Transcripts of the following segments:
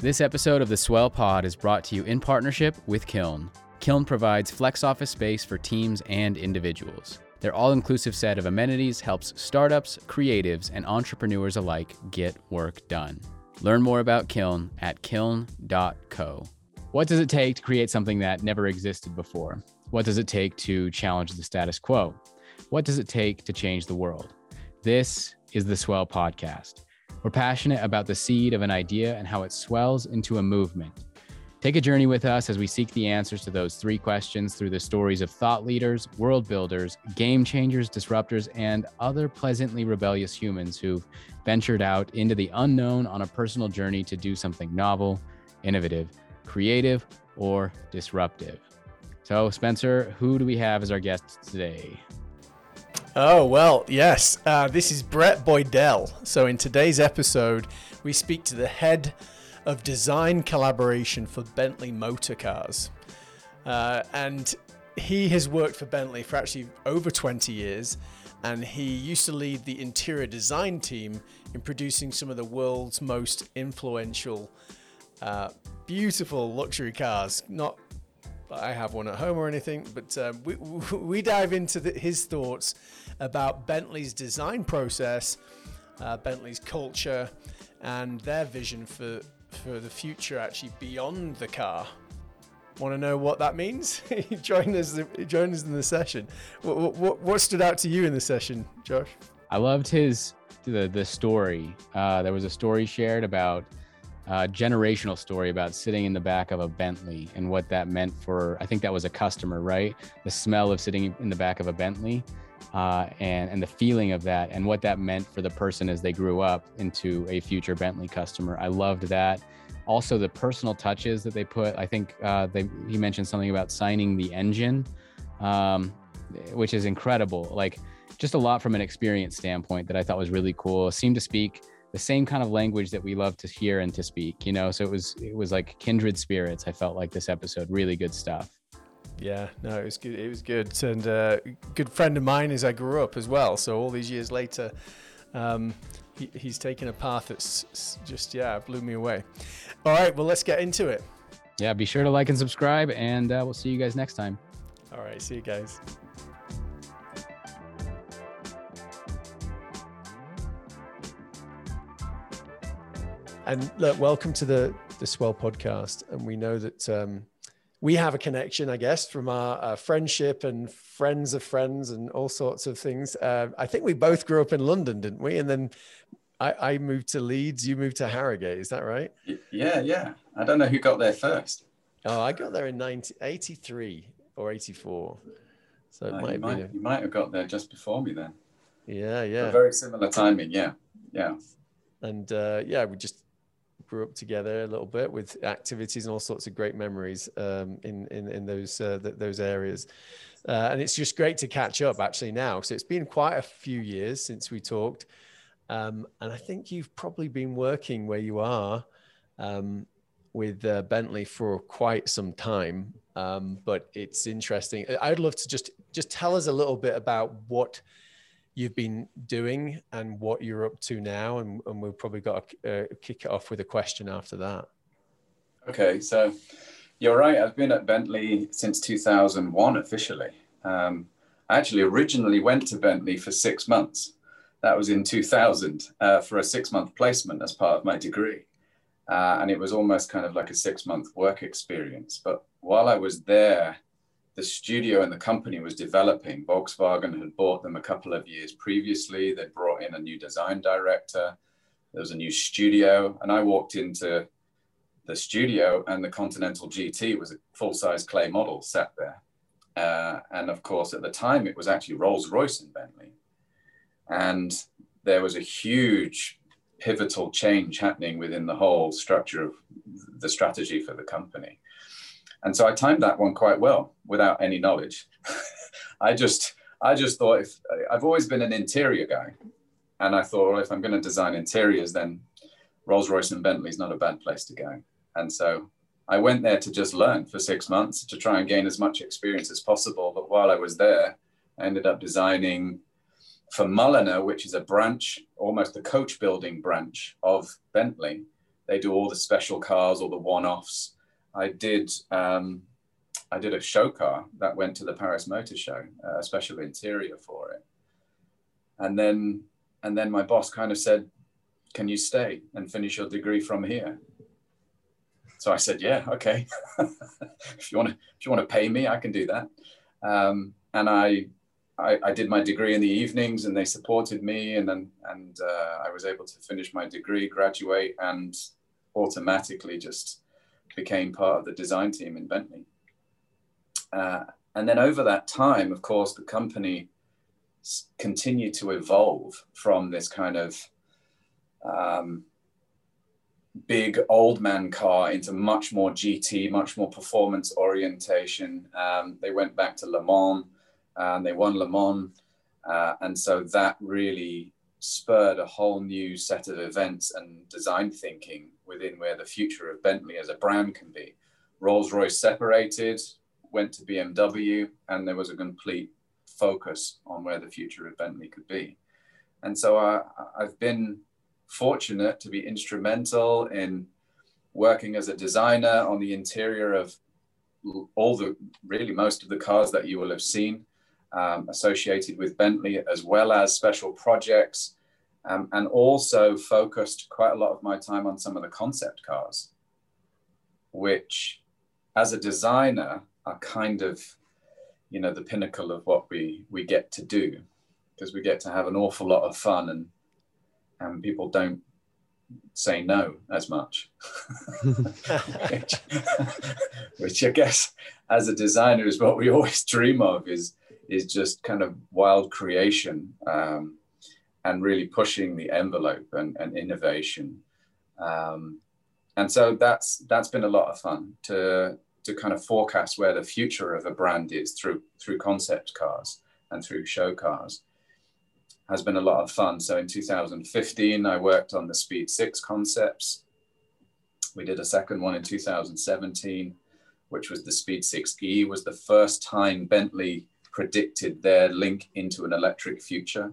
This episode of the Swell Pod is brought to you in partnership with Kiln. Kiln provides flex office space for teams and individuals. Their all inclusive set of amenities helps startups, creatives, and entrepreneurs alike get work done. Learn more about Kiln at kiln.co. What does it take to create something that never existed before? What does it take to challenge the status quo? What does it take to change the world? This is the Swell Podcast. We're passionate about the seed of an idea and how it swells into a movement. Take a journey with us as we seek the answers to those three questions through the stories of thought leaders, world builders, game changers, disruptors, and other pleasantly rebellious humans who've ventured out into the unknown on a personal journey to do something novel, innovative, creative, or disruptive. So, Spencer, who do we have as our guest today? Oh, well, yes. Uh, this is Brett Boydell. So, in today's episode, we speak to the head of design collaboration for Bentley Motor Cars. Uh, and he has worked for Bentley for actually over 20 years. And he used to lead the interior design team in producing some of the world's most influential, uh, beautiful luxury cars. Not I have one at home or anything, but um, we, we dive into the, his thoughts about Bentley's design process, uh, Bentley's culture, and their vision for for the future actually beyond the car. Want to know what that means? join us, join us in the session. What, what, what, stood out to you in the session, Josh? I loved his the the story. Uh, there was a story shared about uh, generational story about sitting in the back of a Bentley and what that meant for. I think that was a customer, right? The smell of sitting in the back of a Bentley. Uh, and and the feeling of that and what that meant for the person as they grew up into a future Bentley customer. I loved that. Also, the personal touches that they put. I think uh, they he mentioned something about signing the engine, um, which is incredible. Like just a lot from an experience standpoint that I thought was really cool. Seemed to speak the same kind of language that we love to hear and to speak. You know, so it was it was like kindred spirits. I felt like this episode really good stuff. Yeah, no, it was good. It was good, and uh, good friend of mine as I grew up as well. So all these years later, um, he, he's taken a path that's just yeah blew me away. All right, well let's get into it. Yeah, be sure to like and subscribe, and uh, we'll see you guys next time. All right, see you guys. And look, welcome to the the Swell podcast. And we know that um, we have a connection, I guess, from our, our, friendship and friends of friends and all sorts of things. Uh, I think we both grew up in London, didn't we? And then I, I, moved to Leeds. You moved to Harrogate. Is that right? Yeah, yeah. I don't know who got there first. Oh, I got there in 1983 or 84. So it uh, might you, have might, been. A... you might have got there just before me then. Yeah, yeah. Very similar timing. Yeah, yeah. And uh, yeah, we just grew up together a little bit with activities and all sorts of great memories um, in, in, in those uh, th- those areas. Uh, and it's just great to catch up actually now. So it's been quite a few years since we talked. Um, and I think you've probably been working where you are um, with uh, Bentley for quite some time. Um, but it's interesting. I'd love to just just tell us a little bit about what you've been doing and what you're up to now. And, and we've probably got to uh, kick it off with a question after that. Okay, so you're right. I've been at Bentley since 2001 officially. Um, I actually originally went to Bentley for six months. That was in 2000 uh, for a six month placement as part of my degree. Uh, and it was almost kind of like a six month work experience. But while I was there, the studio and the company was developing. Volkswagen had bought them a couple of years previously. They brought in a new design director. There was a new studio, and I walked into the studio, and the Continental GT was a full-size clay model set there. Uh, and of course, at the time, it was actually Rolls Royce and Bentley, and there was a huge pivotal change happening within the whole structure of the strategy for the company. And so I timed that one quite well without any knowledge. I just I just thought if I've always been an interior guy, and I thought well, if I'm going to design interiors, then Rolls Royce and Bentley is not a bad place to go. And so I went there to just learn for six months to try and gain as much experience as possible. But while I was there, I ended up designing for Mulliner, which is a branch, almost a coach building branch of Bentley they do all the special cars, all the one-offs. I did um, I did a show car that went to the Paris Motor Show, uh, a special interior for it, and then and then my boss kind of said, "Can you stay and finish your degree from here?" So I said, "Yeah, okay. if you want to if you want to pay me, I can do that." Um, and I, I, I did my degree in the evenings, and they supported me, and then and uh, I was able to finish my degree, graduate, and automatically just became part of the design team in Bentley. Uh, and then over that time, of course, the company continued to evolve from this kind of um, big old man car into much more GT, much more performance orientation. Um, they went back to Le Mans and they won Le Mans. Uh, and so that really spurred a whole new set of events and design thinking within where the future of Bentley as a brand can be. Rolls Royce separated, went to BMW, and there was a complete focus on where the future of Bentley could be. And so I, I've been fortunate to be instrumental in working as a designer on the interior of all the really most of the cars that you will have seen um, associated with Bentley, as well as special projects, um, and also focused quite a lot of my time on some of the concept cars, which, as a designer, are kind of, you know, the pinnacle of what we we get to do, because we get to have an awful lot of fun, and and people don't say no as much, which, which I guess as a designer is what we always dream of is is just kind of wild creation um, and really pushing the envelope and, and innovation. Um, and so that's that's been a lot of fun to to kind of forecast where the future of a brand is through through concept cars and through show cars has been a lot of fun. So in 2015, I worked on the Speed 6 concepts. We did a second one in 2017, which was the Speed 6E, was the first time Bentley predicted their link into an electric future.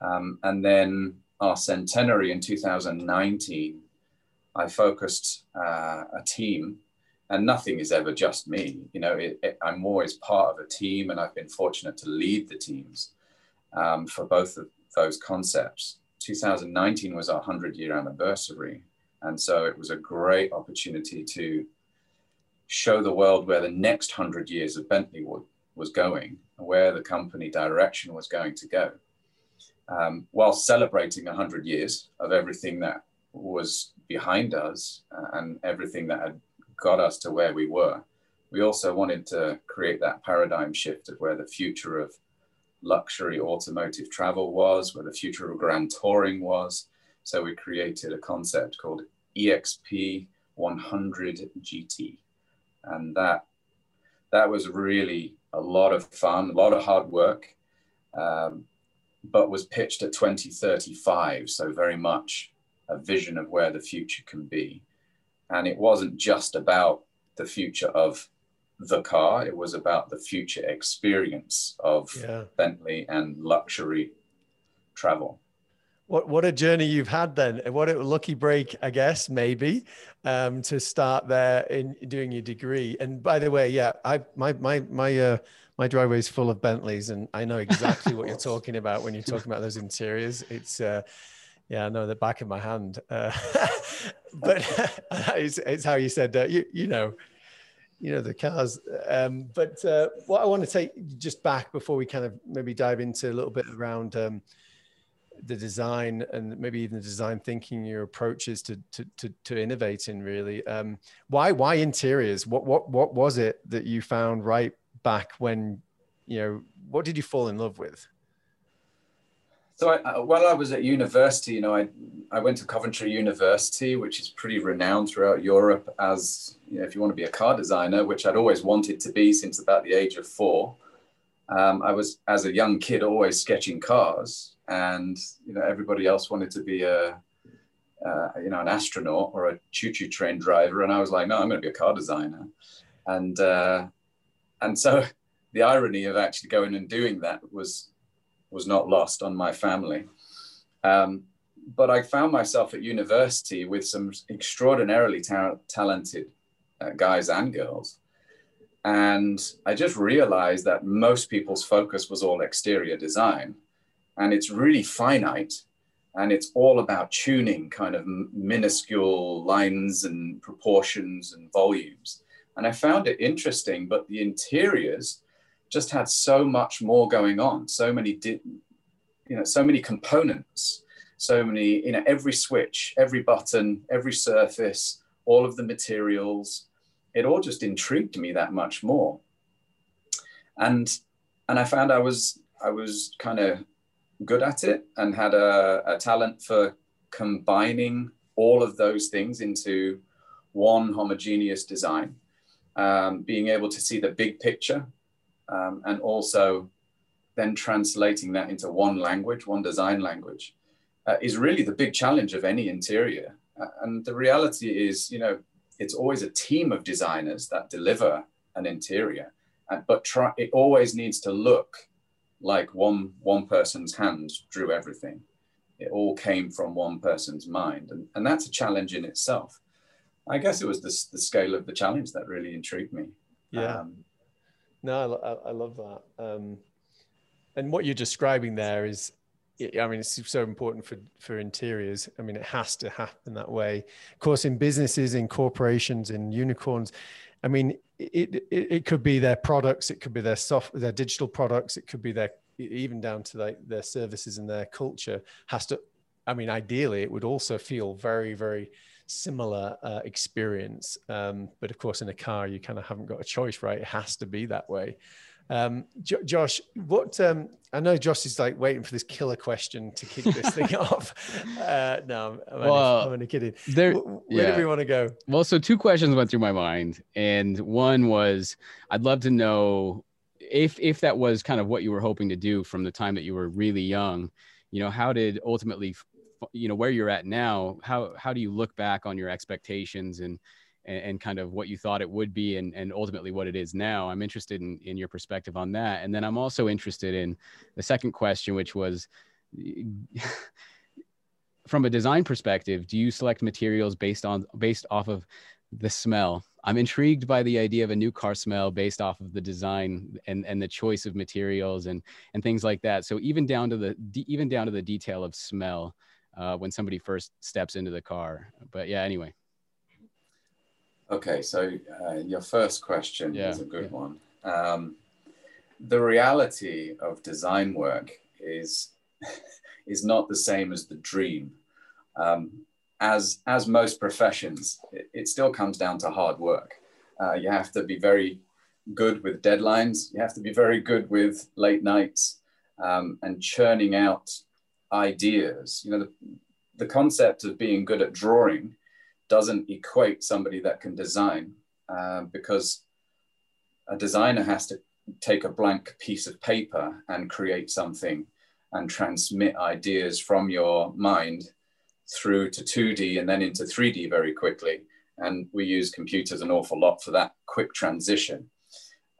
Um, and then our centenary in 2019, I focused uh, a team, and nothing is ever just me. You know, it, it, I'm always part of a team, and I've been fortunate to lead the teams um, for both of those concepts. 2019 was our 100 year anniversary. And so it was a great opportunity to show the world where the next 100 years of Bentley would, was going, where the company direction was going to go, um, while celebrating 100 years of everything that was behind us uh, and everything that had got us to where we were. We also wanted to create that paradigm shift of where the future of luxury automotive travel was, where the future of grand touring was. So we created a concept called EXP 100 GT. And that, that was really a lot of fun, a lot of hard work, um, but was pitched at 2035. So very much a vision of where the future can be. And it wasn't just about the future of the car. It was about the future experience of yeah. Bentley and luxury travel. What what a journey you've had then. What a lucky break, I guess, maybe, um, to start there in doing your degree. And by the way, yeah, I my my my uh, my driveway is full of Bentleys, and I know exactly what you're talking about when you're talking about those interiors. It's uh, yeah, I know the back of my hand. Uh, but it's, it's, how you said that. You you know, you know the cars. Um, but uh, what I want to take just back before we kind of maybe dive into a little bit around um, the design and maybe even the design thinking, your approaches to to to, to innovating. Really, um, why why interiors? What what what was it that you found right back when you know? What did you fall in love with? So I, while I was at university, you know, I, I went to Coventry University, which is pretty renowned throughout Europe as, you know, if you want to be a car designer, which I'd always wanted to be since about the age of four. Um, I was, as a young kid, always sketching cars, and you know, everybody else wanted to be a, uh, you know, an astronaut or a choo-choo train driver, and I was like, no, I'm going to be a car designer, and uh, and so the irony of actually going and doing that was was not lost on my family. Um, but I found myself at university with some extraordinarily ta- talented uh, guys and girls. And I just realized that most people's focus was all exterior design. And it's really finite. And it's all about tuning kind of minuscule lines and proportions and volumes. And I found it interesting, but the interiors just had so much more going on, so many, di- you know, so many components so many, you know, every switch, every button, every surface, all of the materials, it all just intrigued me that much more. And and I found I was I was kind of good at it and had a, a talent for combining all of those things into one homogeneous design, um, being able to see the big picture, um, and also then translating that into one language, one design language uh, is really the big challenge of any interior. Uh, and the reality is, you know, it's always a team of designers that deliver an interior, uh, but try, it always needs to look like one one person's hand drew everything. It all came from one person's mind, and, and that's a challenge in itself. I guess it was the, the scale of the challenge that really intrigued me. Yeah. Um, no, I, I, love that. Um, and what you're describing there is I mean, it's so important for for interiors. I mean, it has to happen that way. Of course, in businesses, in corporations, in unicorns, I mean, it, it, it could be their products, it could be their soft, their digital products, it could be their even down to like their services and their culture has to. I mean, ideally, it would also feel very, very similar uh, experience. Um, but of course, in a car, you kind of haven't got a choice, right? It has to be that way. Um, J- Josh, what um, I know, Josh is like waiting for this killer question to kick this thing off. Uh, no, I'm, well, only, I'm only kidding. There, where yeah. do we want to go? Well, so two questions went through my mind, and one was, I'd love to know if if that was kind of what you were hoping to do from the time that you were really young. You know, how did ultimately, you know, where you're at now? How how do you look back on your expectations and and, and, kind of what you thought it would be and, and ultimately what it is now. I'm interested in, in your perspective on that. And then I'm also interested in the second question, which was from a design perspective, do you select materials based on based off of the smell? I'm intrigued by the idea of a new car smell based off of the design and, and the choice of materials and, and things like that. So even down to the even down to the detail of smell uh, when somebody first steps into the car. But yeah, anyway. Okay, so uh, your first question yeah, is a good yeah. one. Um, the reality of design work is is not the same as the dream. Um, as as most professions, it, it, still comes down to hard work. Uh, you have to be very good with deadlines. You have to be very good with late nights um, and churning out ideas. You know, the, the concept of being good at drawing doesn't equate somebody that can design uh, because a designer has to take a blank piece of paper and create something and transmit ideas from your mind through to 2D and then into 3D very quickly. And we use computers an awful lot for that quick transition.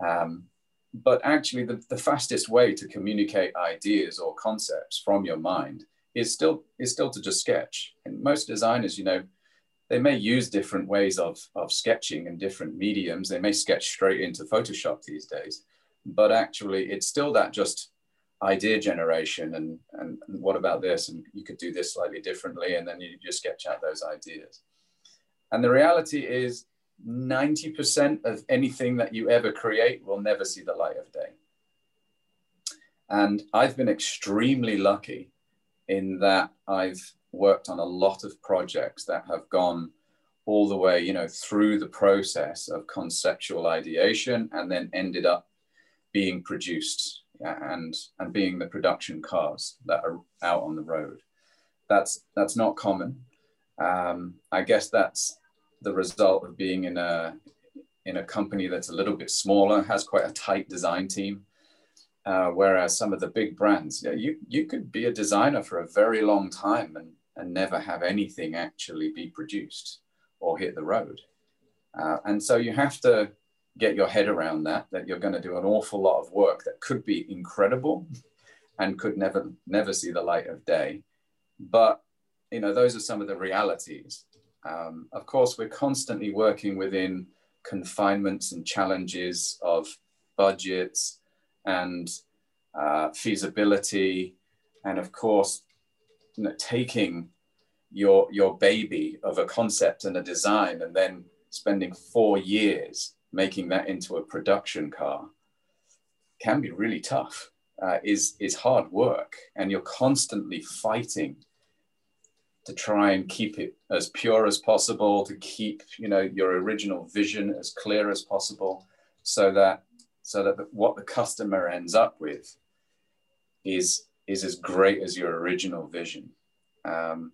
Um, but actually, the, the fastest way to communicate ideas or concepts from your mind is still is still to just sketch. And most designers, you know, they may use different ways of, of sketching and different mediums. They may sketch straight into Photoshop these days, but actually it's still that just idea generation and, and, what about this? And you could do this slightly differently. And then you just sketch out those ideas. And the reality is 90% of anything that you ever create will never see the light of day. And I've been extremely lucky in that I've worked on a lot of projects that have gone all the way, you know, through the process of conceptual ideation and then ended up being produced and and being the production cars that are out on the road. That's that's not common. Um, I guess that's the result of being in a in a company that's a little bit smaller, has quite a tight design team. Uh, whereas some of the big brands, yeah, you you could be a designer for a very long time and and never have anything actually be produced or hit the road. Uh, and so you have to get your head around that, that you're going to do an awful lot of work that could be incredible and could never, never see the light of day. But you know, those are some of the realities. Um, of course, we're constantly working within confinements and challenges of budgets and uh, feasibility, and of course, you know, taking your your baby of a concept and a design, and then spending four years making that into a production car can be really tough. Uh, is is hard work, and you're constantly fighting to try and keep it as pure as possible, to keep you know your original vision as clear as possible, so that so that what the customer ends up with is is as great as your original vision. Um,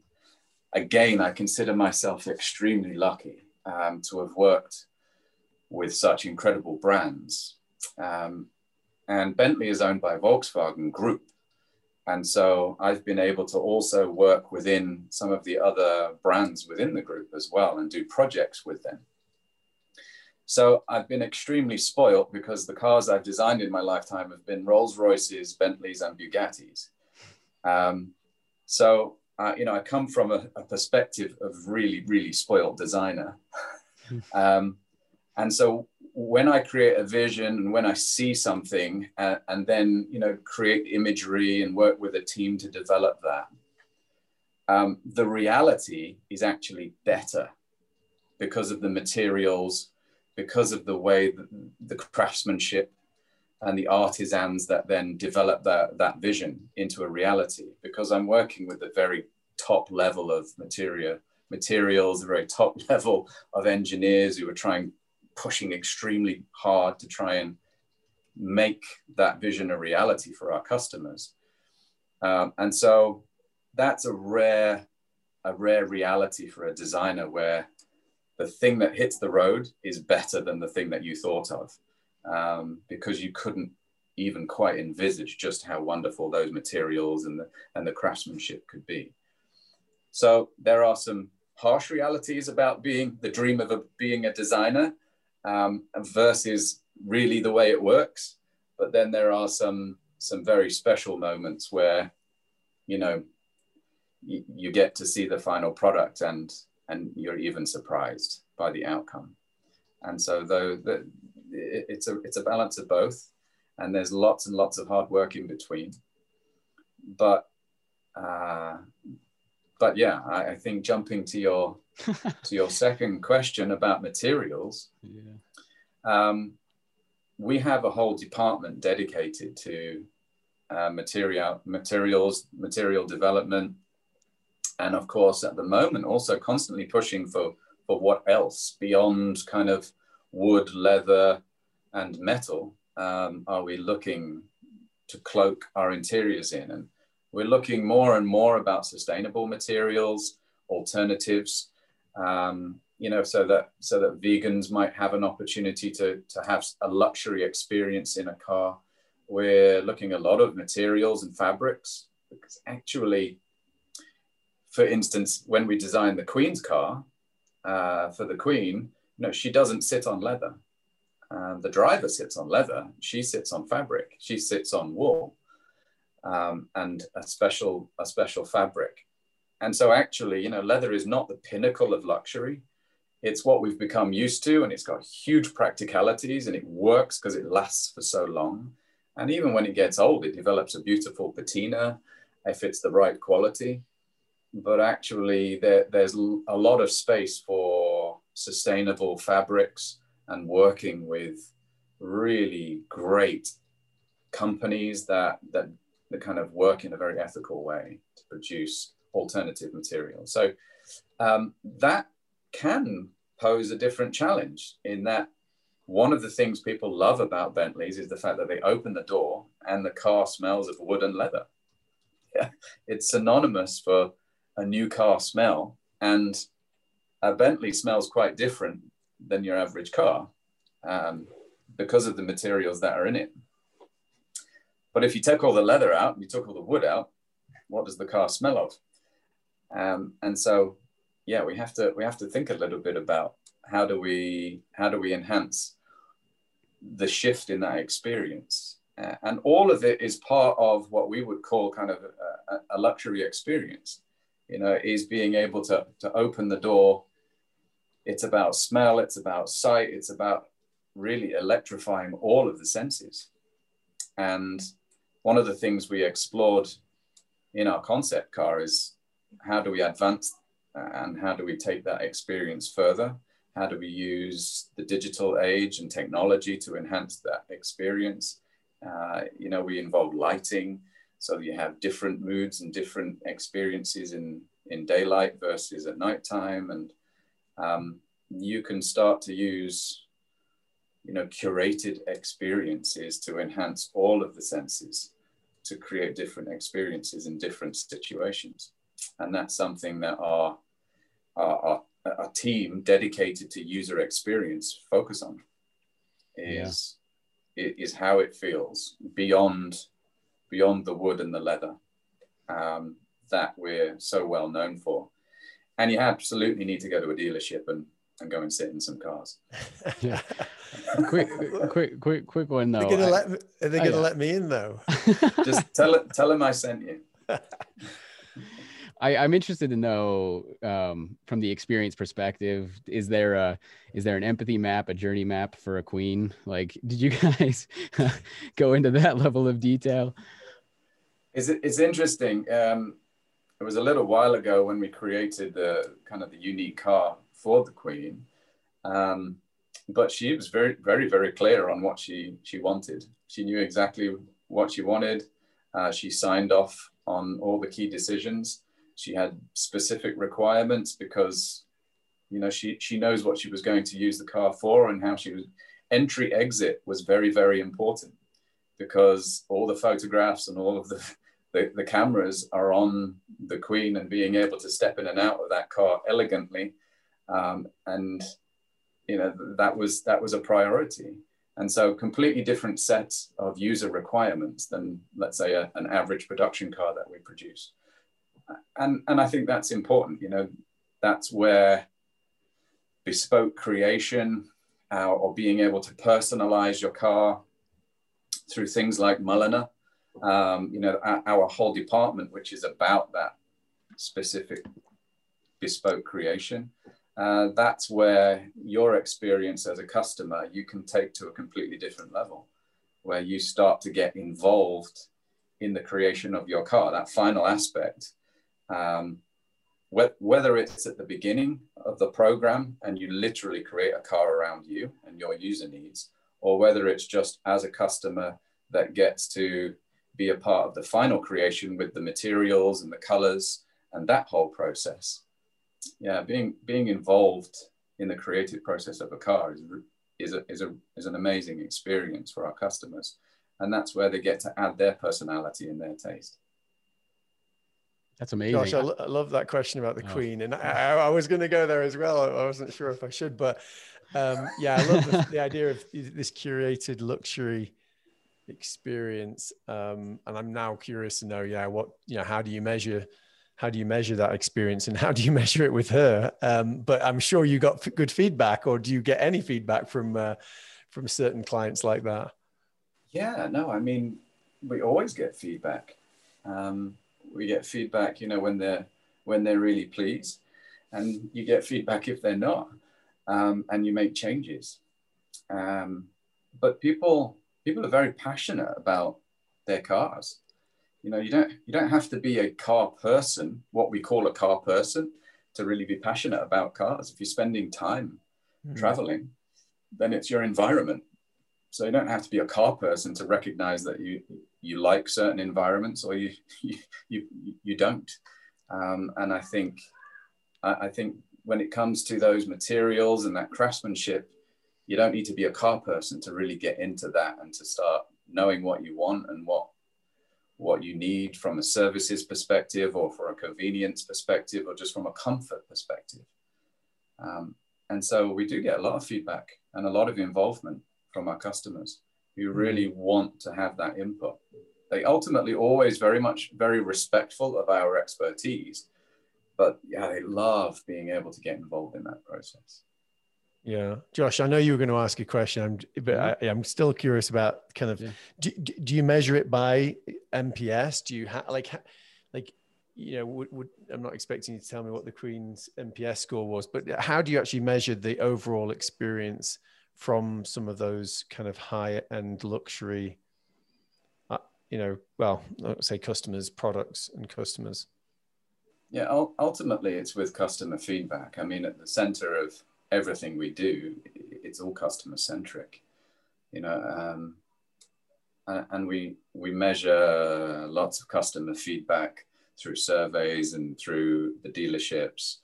again, I consider myself extremely lucky um, to have worked with such incredible brands. Um, and Bentley is owned by Volkswagen Group. And so I've been able to also work within some of the other brands within the group as well and do projects with them. So I've been extremely spoilt because the cars I've designed in my lifetime have been Rolls Royces, Bentleys, and Bugattis. Um, so, uh, you know, I come from a, a, perspective of really, really spoiled designer. um, and so when I create a vision and when I see something uh, and then you know create imagery and work with a team to develop that, um, the reality is actually better because of the materials, because of the way the, craftsmanship and the artisans that then develop that, that vision into a reality. Because I'm working with the very top level of material materials, the very top level of engineers who are trying pushing extremely hard to try and make that vision a reality for our customers. Um, and so that's a rare, a rare reality for a designer where the thing that hits the road is better than the thing that you thought of um, because you couldn't even quite envisage just how wonderful those materials and the, and the craftsmanship could be. So there are some harsh realities about being the dream of a, being a designer um, versus really the way it works. But then there are some some very special moments where, you know, you, you get to see the final product and and you're even surprised by the outcome. And so though the, it's a it's a balance of both, and there's lots and lots of hard work in between. But uh, but yeah, I, I think jumping to your to your second question about materials, yeah. um, we have a whole department dedicated to uh, material materials, material development, and of course, at the moment, also constantly pushing for for what else beyond kind of wood, leather, and metal um, are we looking to cloak our interiors in? And we're looking more and more about sustainable materials, alternatives, um, you know, so that so that vegans might have an opportunity to to have a luxury experience in a car. We're looking a lot of materials and fabrics because actually, for instance, when we designed the Queen's car uh, for the Queen, you know, she doesn't sit on leather. Um, the driver sits on leather. She sits on fabric. She sits on wool um, and a special a special fabric. And so actually, you know, leather is not the pinnacle of luxury. It's what we've become used to, and it's got huge practicalities and it works because it lasts for so long. And even when it gets old, it develops a beautiful patina if it's the right quality. But actually, there, there's a lot of space for sustainable fabrics and working with really great companies that, that, that kind of work in a very ethical way to produce alternative material. So um, that can pose a different challenge in that one of the things people love about Bentleys is the fact that they open the door and the car smells of wood and leather. Yeah, it's synonymous for a new car smell, and a Bentley smells quite different than your average car um, because of the materials that are in it. But if you take all the leather out and you took all the wood out, what does the car smell of? Um, and so, yeah, we have to we have to think a little bit about how do we how do we enhance the shift in that experience, uh, and all of it is part of what we would call kind of a, a luxury experience. you know, is being able to, to open the door. It's about smell, it's about sight, it's about really electrifying all of the senses. And one of the things we explored in our concept car is how do we advance and how do we take that experience further? How do we use the digital age and technology to enhance that experience? Uh, you know, we involve lighting, so you have different moods and different experiences in, in daylight versus at nighttime. And um, you can start to use, you know, curated experiences to enhance all of the senses to create different experiences in different situations. And that's something that our, our, our, our team dedicated to user experience focus on is, yeah. is how it feels beyond, beyond the wood and the leather um, that we're so well known for. And you absolutely need to go to a dealership and, and go and sit in some cars. yeah. quick, quick, quick, quick one though. They're gonna I, let me, are they oh, gonna yeah. let me in though? Just tell tell them I sent you. I, am interested to know um, from the experience perspective. Is there a is there an empathy map, a journey map for a queen? Like, did you guys go into that level of detail? Is it, it's interesting. Um, it was a little while ago when we created the kind of the unique car for the queen, um, but she was very very very clear on what she she wanted. She knew exactly what she wanted. Uh, she signed off on all the key decisions she had specific requirements because you know she she knows what she was going to use the car for and how she was entry exit was very very important because all the photographs and all of the, the, the cameras are on the queen and being able to step in and out of that car elegantly um, and you know that was that was a priority and so completely different sets of user requirements than let's say a, an average production car that we produce and and I think that's important. You know, that's where bespoke creation uh, or being able to personalize your car through things like Mulliner, um, you know, our, our, whole department, which is about that specific bespoke creation. Uh, that's where your experience as a customer you can take to a completely different level, where you start to get involved in the creation of your car, that final aspect um, wh- whether it's at the beginning of the program and you literally create a car around you and your user needs, or whether it's just as a customer that gets to be a part of the final creation with the materials and the colors and that whole process. Yeah, being being involved in the creative process of a car is is a, is a is an amazing experience for our customers, and that's where they get to add their personality and their taste. That's amazing. Gosh, I, lo- I love that question about the oh. Queen, and I, I was going to go there as well. I wasn't sure if I should, but um, yeah, I love the, the, idea of this curated luxury experience. Um, and I'm now curious to know, yeah, what you know, how do you measure? How do you measure that experience, and how do you measure it with her? Um, but I'm sure you got good feedback, or do you get any feedback from uh, from certain clients like that? Yeah, no, I mean, we always get feedback. Um, we get feedback, you know, when they're when they're really pleased, and you get feedback if they're not, um, and you make changes. Um, but people people are very passionate about their cars. You know, you don't you don't have to be a car person, what we call a car person, to really be passionate about cars. If you're spending time mm-hmm. traveling, then it's your environment. So you don't have to be a car person to recognize that you you like certain environments or you you you, you don't. Um, and I think I, I think when it comes to those materials and that craftsmanship, you don't need to be a car person to really get into that and to start knowing what you want and what what you need from a services perspective or from a convenience perspective or just from a comfort perspective. Um, and so we do get a lot of feedback and a lot of involvement from our customers who hmm. really want to have that input. They ultimately always very much very respectful of our expertise, but yeah, they love being able to get involved in that process. Yeah, Josh, I know you were going to ask a question, I'm, but I, am still curious about kind of yeah. do, do you measure it by NPS? Do you have like like you know, would, would, I'm not expecting you to tell me what the Queen's NPS score was, but how do you actually measure the overall experience from some of those kind of high end luxury, uh, you know, well, say customers, products, and customers? Yeah, ultimately, it's with customer feedback. I mean, at the center of everything we do, it's all customer centric. You know, um, and we we measure lots of customer feedback through surveys and through the dealerships.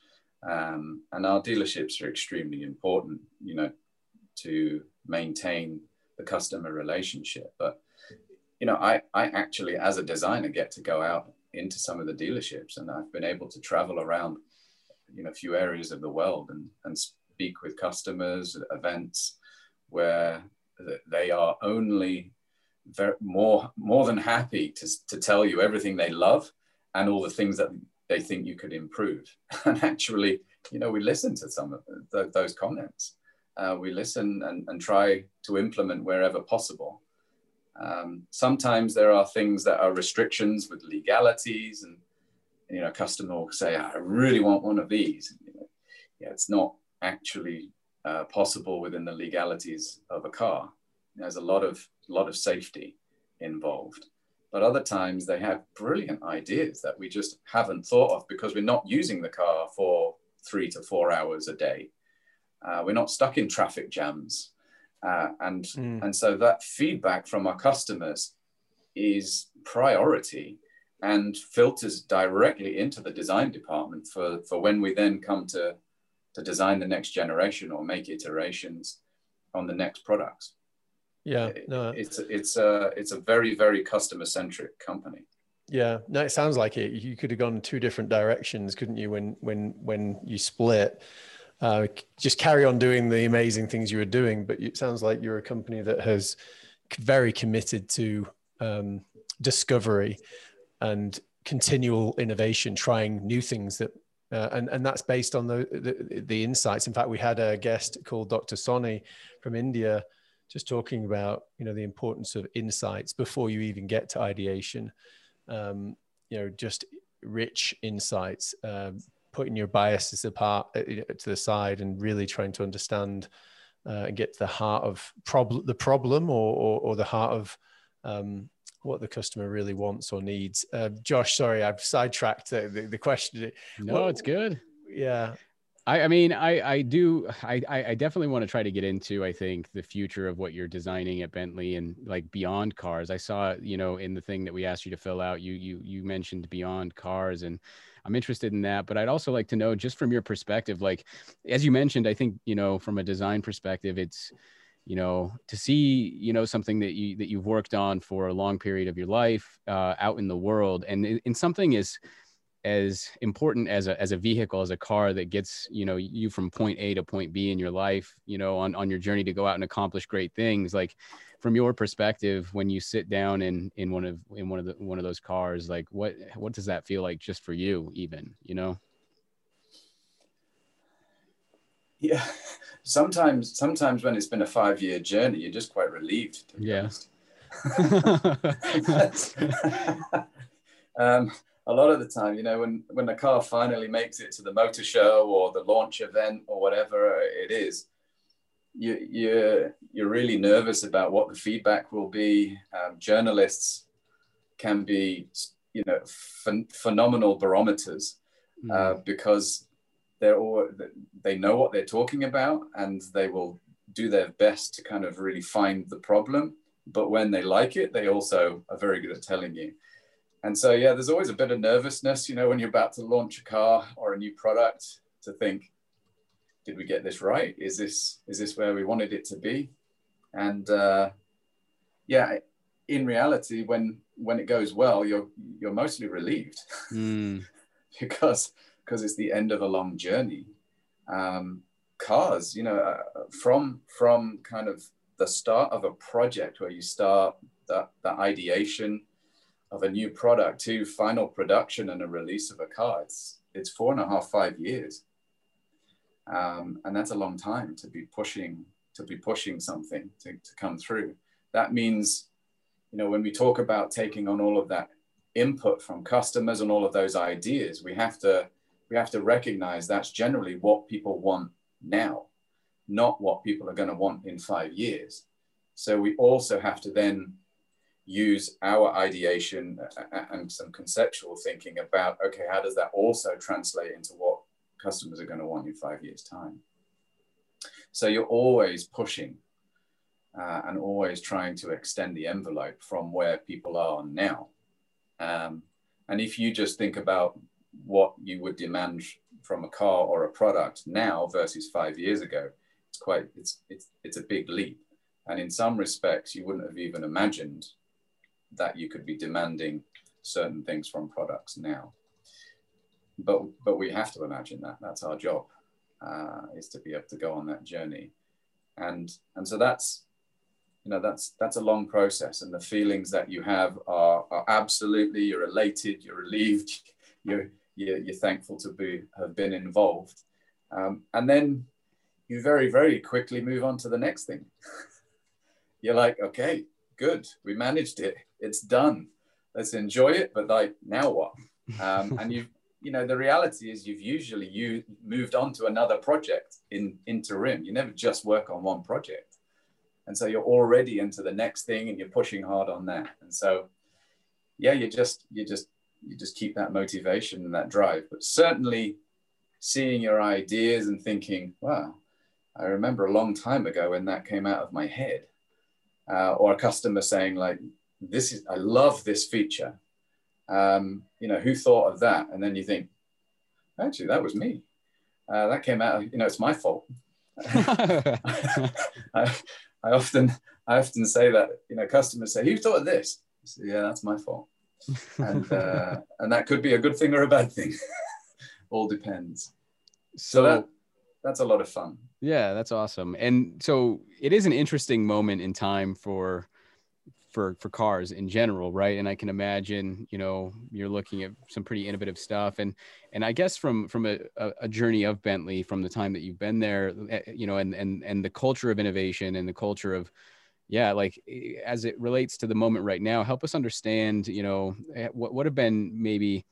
Um, and our dealerships are extremely important, you know, to maintain the customer relationship. But you know, I, I actually, as a designer, get to go out into some of the dealerships, and I've been able to travel around, you know, a few areas of the world and and speak with customers at events where they are only very, more more than happy to, to tell you everything they love and all the things that they think you could improve. And actually, you know, we listen to some of the, those comments. Uh, we listen and, and try to implement wherever possible. Um, sometimes there are things that are restrictions with legalities, and you know, a customer will say, "I really want one of these." You know, yeah, it's not actually uh, possible within the legalities of a car. There's a lot of lot of safety involved. But other times they have brilliant ideas that we just haven't thought of because we're not using the car for three to four hours a day. Uh, we're not stuck in traffic jams. Uh, and, mm. and so that feedback from our customers is priority and filters directly into the design department for, for when we then come to, to design the next generation or make iterations on the next products. Yeah, no, it's it's a it's a very very customer centric company. Yeah, no, it sounds like it. You could have gone two different directions, couldn't you? When when when you split, uh, just carry on doing the amazing things you were doing. But it sounds like you're a company that has very committed to um, discovery and continual innovation, trying new things that uh, and and that's based on the, the, the insights. In fact, we had a guest called Dr. Soni from India just talking about you know the importance of insights before you even get to ideation um, you know just rich insights um, putting your biases apart uh, to the side and really trying to understand uh, and get to the heart of problem the problem or, or, or the heart of um, what the customer really wants or needs. Uh, josh sorry i've sidetracked the, the, the question. No what, it's good. Yeah. I, I mean, I, I do, I, I definitely want to try to get into, I think, the future of what you're designing at Bentley and like beyond cars. I saw, you know, in the thing that we asked you to fill out, you, you, you mentioned beyond cars and I'm interested in that, but I'd also like to know just from your perspective, like, as you mentioned, I think, you know, from a design perspective, it's, you know, to see, you know, something that you, that you've worked on for a long period of your life uh, out in the world. And in something as as important as a as a vehicle as a car that gets you know you from point A to point B in your life you know on on your journey to go out and accomplish great things. Like from your perspective when you sit down in in one of in one of the one of those cars like what what does that feel like just for you even you know yeah sometimes sometimes when it's been a 5 year journey you're just quite relieved yeah um a lot of the time, you know, when when the car finally makes it to the motor show or the launch event or whatever it is, you you you're really nervous about what the feedback will be. Um, journalists can be, you know, ph- phenomenal barometers mm. uh, because they're all they know what they're talking about and they will do their best to kind of really find the problem. But when they like it, they also are very good at telling you. And so, yeah, there's always a bit of nervousness, you know, when you're about to launch a car or a new product to think, did we get this right? Is this is this where we wanted it to be? And uh, yeah, in reality, when when it goes well, you're you're mostly relieved mm. because because it's the end of a long journey. Um, cars, you know, uh, from from kind of the start of a project where you start that, that ideation of a new product to final production and a release of a car, it's it's four and a half, five years. Um, and that's a long time to be pushing to be pushing something to, to come through. That means, you know, when we talk about taking on all of that input from customers and all of those ideas, we have to we have to recognize that's generally what people want now, not what people are going to want in five years. So we also have to then use our ideation and some conceptual thinking about okay, how does that also translate into what customers are going to want in five years' time? So you're always pushing uh, and always trying to extend the envelope from where people are now. Um, and if you just think about what you would demand from a car or a product now versus five years ago, it's quite it's it's it's a big leap. And in some respects, you wouldn't have even imagined that you could be demanding certain things from products now. But but we have to imagine that. That's our job, uh, is to be able to go on that journey. And and so that's you know that's that's a long process and the feelings that you have are, are absolutely you're elated you're relieved you're, you're, you're thankful to be have been involved. Um, and then you very very quickly move on to the next thing. You're like okay good. We managed it. It's done. Let's enjoy it but like now what? Um, and you you know the reality is you've usually you moved on to another project in interim. You never just work on one project. And so you're already into the next thing and you're pushing hard on that. And so yeah you're just you're just you just keep that motivation and that drive. But certainly seeing your ideas and thinking wow i remember a long time ago when that came out of my head. Uh, or a customer saying like this is i love this feature. Um, you know who thought of that? And then you think actually that was me. Uh, that came out you know it's my fault. I, I often I often say that you know customers say, "Who thought of this?" Say, yeah, that's my fault, and uh, and that could be a good thing or a bad thing. All depends. So, so that that's a lot of fun. Yeah, that's awesome. And so it is an interesting moment in time for for for cars in general right and i can imagine you know you're looking at some pretty innovative stuff and and i guess from from a, a journey of bentley from the time that you've been there eh, you know and and and the culture of innovation and the culture of yeah like eh, as it relates to the moment right now help us understand you know eh, what would have been maybe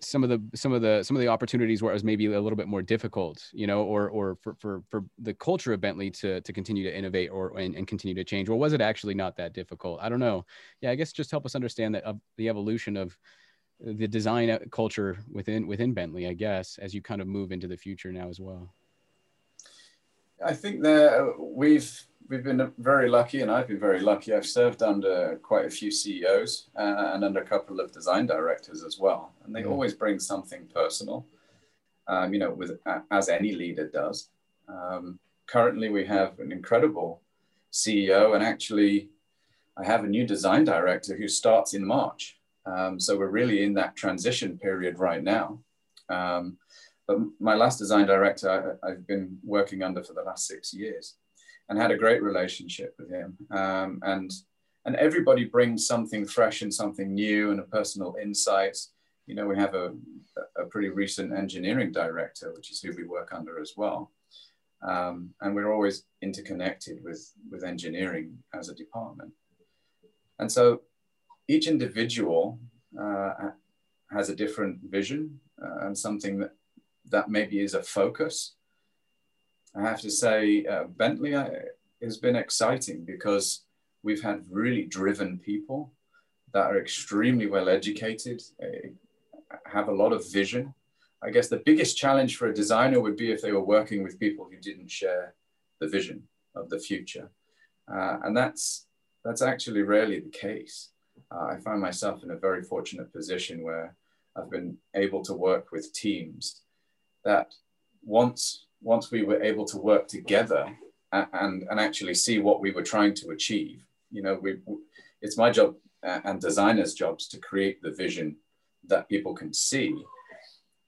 some of the some of the some of the opportunities where it was maybe a little bit more difficult you know or or for for, for the culture of bentley to to continue to innovate or and, and continue to change? Or was it actually not that difficult? I don't know. Yeah i guess just help us understand that uh, the evolution of the design uh, culture within within bentley i guess as you kind of move into the future now as well. I think that we've we've been very lucky, and I've been very lucky. I've served under quite a few CEOs uh, and under a couple of design directors as well, and they mm. always bring something personal. Um, you know, with as any leader does. Um, currently, we have an incredible CEO, and actually, I have a new design director who starts in March. Um, so we're really in that transition period right now. Um, but my last design director, I, I've been working under for the last six years and had a great relationship with him. Um, and and everybody brings something fresh and something new and a personal insight. You know, we have a, a pretty recent engineering director, which is who we work under as well. Um, and we're always interconnected with, with engineering as a department. And so each individual uh, has a different vision uh, and something that, that maybe is a focus I have to say, uh, Bentley uh, has been exciting because we've had really driven people that are extremely well educated, uh, have a lot of vision. I guess the biggest challenge for a designer would be if they were working with people who didn't share the vision of the future. Uh, and that's, that's actually rarely the case. Uh, I find myself in a very fortunate position where I've been able to work with teams that once once we were able to work together and, and actually see what we were trying to achieve, you know, we, it's my job and designers' jobs to create the vision that people can see.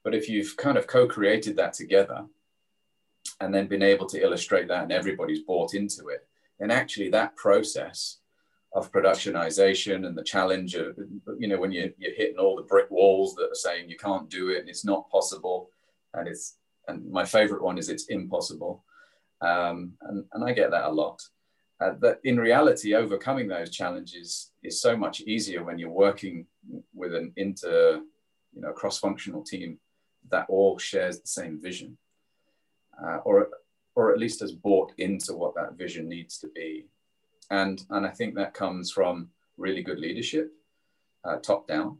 But if you've kind of co-created that together and then been able to illustrate that and everybody's bought into it, then actually that process of productionization and the challenge of, you know, when you, you're hitting all the brick walls that are saying you can't do it and it's not possible and it's and my favorite one is it's impossible. Um, and, and I get that a lot. uh, that in reality, overcoming those challenges is so much easier when you're working with an inter, you know, cross-functional team that all shares the same vision, uh, or or at least has bought into what that vision needs to be, and and I think that comes from really good leadership, uh, top down,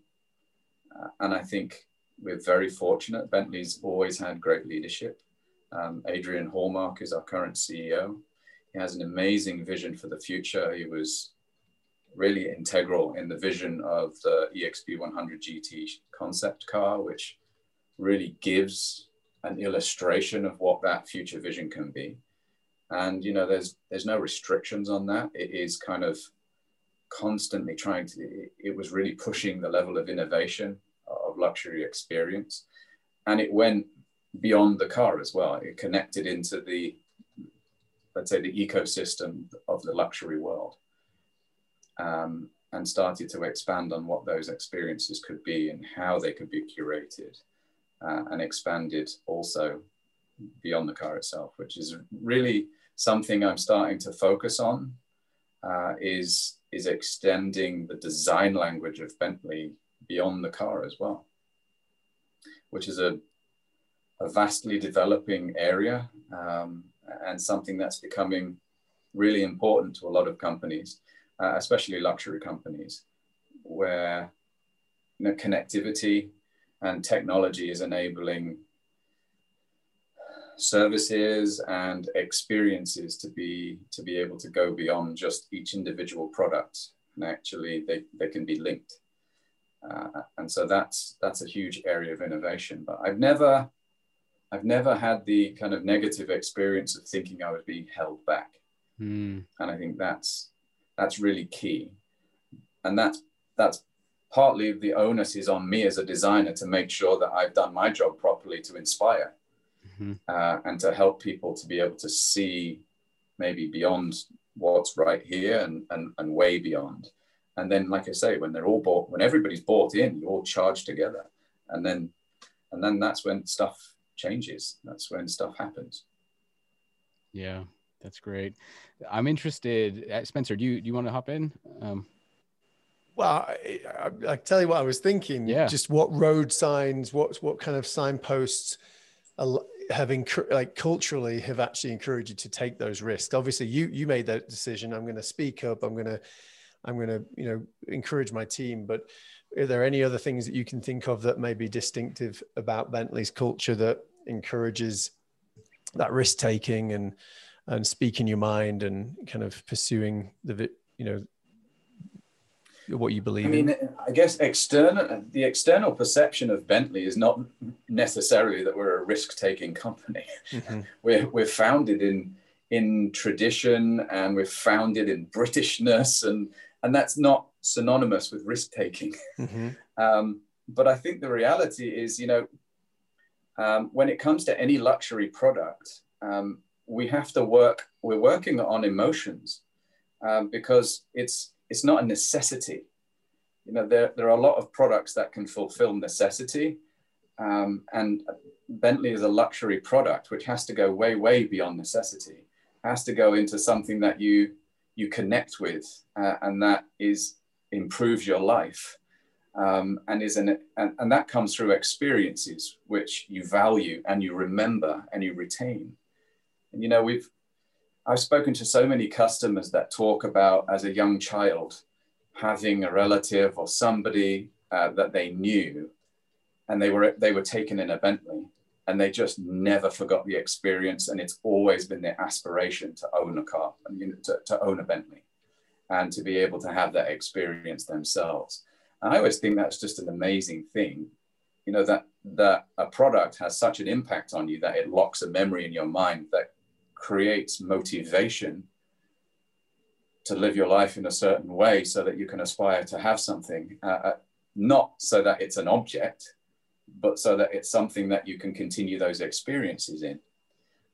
uh, and I think we're very fortunate. Bentley's always had great leadership. Um, Adrian Hallmark is our current CEO. He has an amazing vision for the future. He was really integral in the vision of the EXP 100 GT concept car, which really gives an illustration of what that future vision can be. And you know, there's there's no restrictions on that. It is kind of constantly trying to. It was really pushing the level of innovation luxury experience, and it went beyond the car as well. It connected into the let's say, the ecosystem of the luxury world. Um, and started to expand on what those experiences could be and how they could be curated uh, and expanded also beyond the car itself, which is really something I'm starting to focus on uh, is, is extending the design language of Bentley beyond the car as well, which is a, a vastly developing area. Um, and something that's becoming really important to a lot of companies, uh, especially luxury companies, where you know, connectivity and technology is enabling services and experiences to be to be able to go beyond just each individual product and actually they, they can be linked uh, and so that's that's a huge area of innovation but i've never I've never had the kind of negative experience of thinking I was being held back. Mm. And I think that's that's really key. And that's that's partly the onus is on me as a designer to make sure that I've done my job properly to inspire mm-hmm. uh, and to help people to be able to see maybe beyond what's right here and, and, and way beyond. And then, like I say, when they're all bought, when everybody's bought in, you all charge together. And then, and then that's when stuff changes. That's when stuff happens. Yeah, that's great. I'm interested. Uh, Spencer, do you do you want to hop in? Um, well, I, I, I, tell you what I was thinking. Yeah. Just what road signs, what what kind of signposts have enc- like culturally have actually encouraged you to take those risks. Obviously, you you made that decision. I'm going to speak up. I'm going to I'm going to you know encourage my team, but are there any other things that you can think of that may be distinctive about Bentley's culture that encourages that risk taking and and speaking your mind and kind of pursuing the you know what you believe I mean, in? I guess external the external perception of Bentley is not necessarily that we're a risk-taking company. Mm-hmm. we're we're founded in in tradition and we're founded in Britishness and and that's not synonymous with risk taking. Mm-hmm. Um, but I think the reality is, you know, um, when it comes to any luxury product, um, we have to work. We're working on emotions um, because it's it's not a necessity. You know, there there are a lot of products that can fulfill necessity, um, and Bentley is a luxury product which has to go way way beyond necessity. Has to go into something that you you connect with, uh, and that is improves your life. Um, and is an and, and that comes through experiences which you value and you remember and you retain. And you know, we've I've spoken to so many customers that talk about as a young child having a relative or somebody uh, that they knew, and they were they were taken in a Bentley, and they just never forgot the experience, and it's always been their aspiration to own a car, to, to own a Bentley and to be able to have that experience themselves. And I always think that's just an amazing thing, you know, that that a product has such an impact on you that it locks a memory in your mind that creates motivation to live your life in a certain way so that you can aspire to have something, uh, uh not so that it's an object, but so that it's something that you can continue those experiences in.